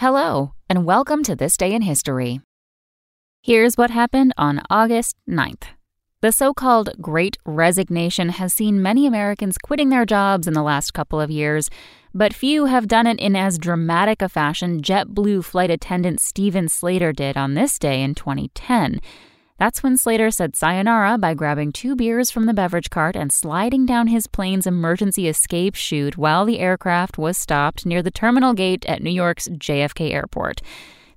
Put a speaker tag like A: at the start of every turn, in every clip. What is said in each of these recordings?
A: Hello, and welcome to This Day in History. Here's what happened on August 9th. The so called Great Resignation has seen many Americans quitting their jobs in the last couple of years, but few have done it in as dramatic a fashion JetBlue flight attendant Steven Slater did on this day in 2010. That's when Slater said sayonara by grabbing two beers from the beverage cart and sliding down his plane's emergency escape chute while the aircraft was stopped near the terminal gate at New York's JFK Airport.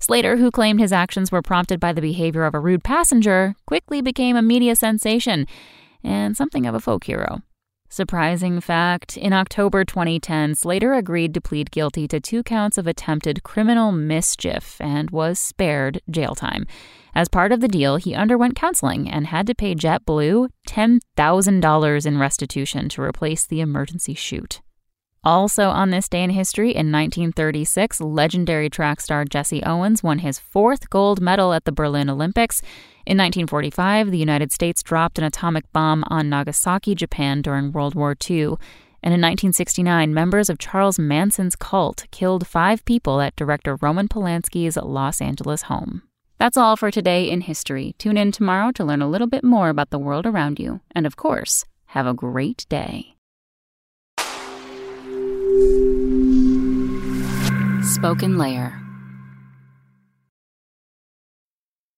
A: Slater, who claimed his actions were prompted by the behavior of a rude passenger, quickly became a media sensation and something of a folk hero. Surprising fact in October 2010, Slater agreed to plead guilty to two counts of attempted criminal mischief and was spared jail time. As part of the deal, he underwent counseling and had to pay JetBlue $10,000 in restitution to replace the emergency chute. Also, on this day in history, in 1936, legendary track star Jesse Owens won his fourth gold medal at the Berlin Olympics. In 1945, the United States dropped an atomic bomb on Nagasaki, Japan during World War II. And in 1969, members of Charles Manson's cult killed five people at director Roman Polanski's Los Angeles home. That's all for today in history. Tune in tomorrow to learn a little bit more about the world around you. And of course, have a great day. Spoken Layer.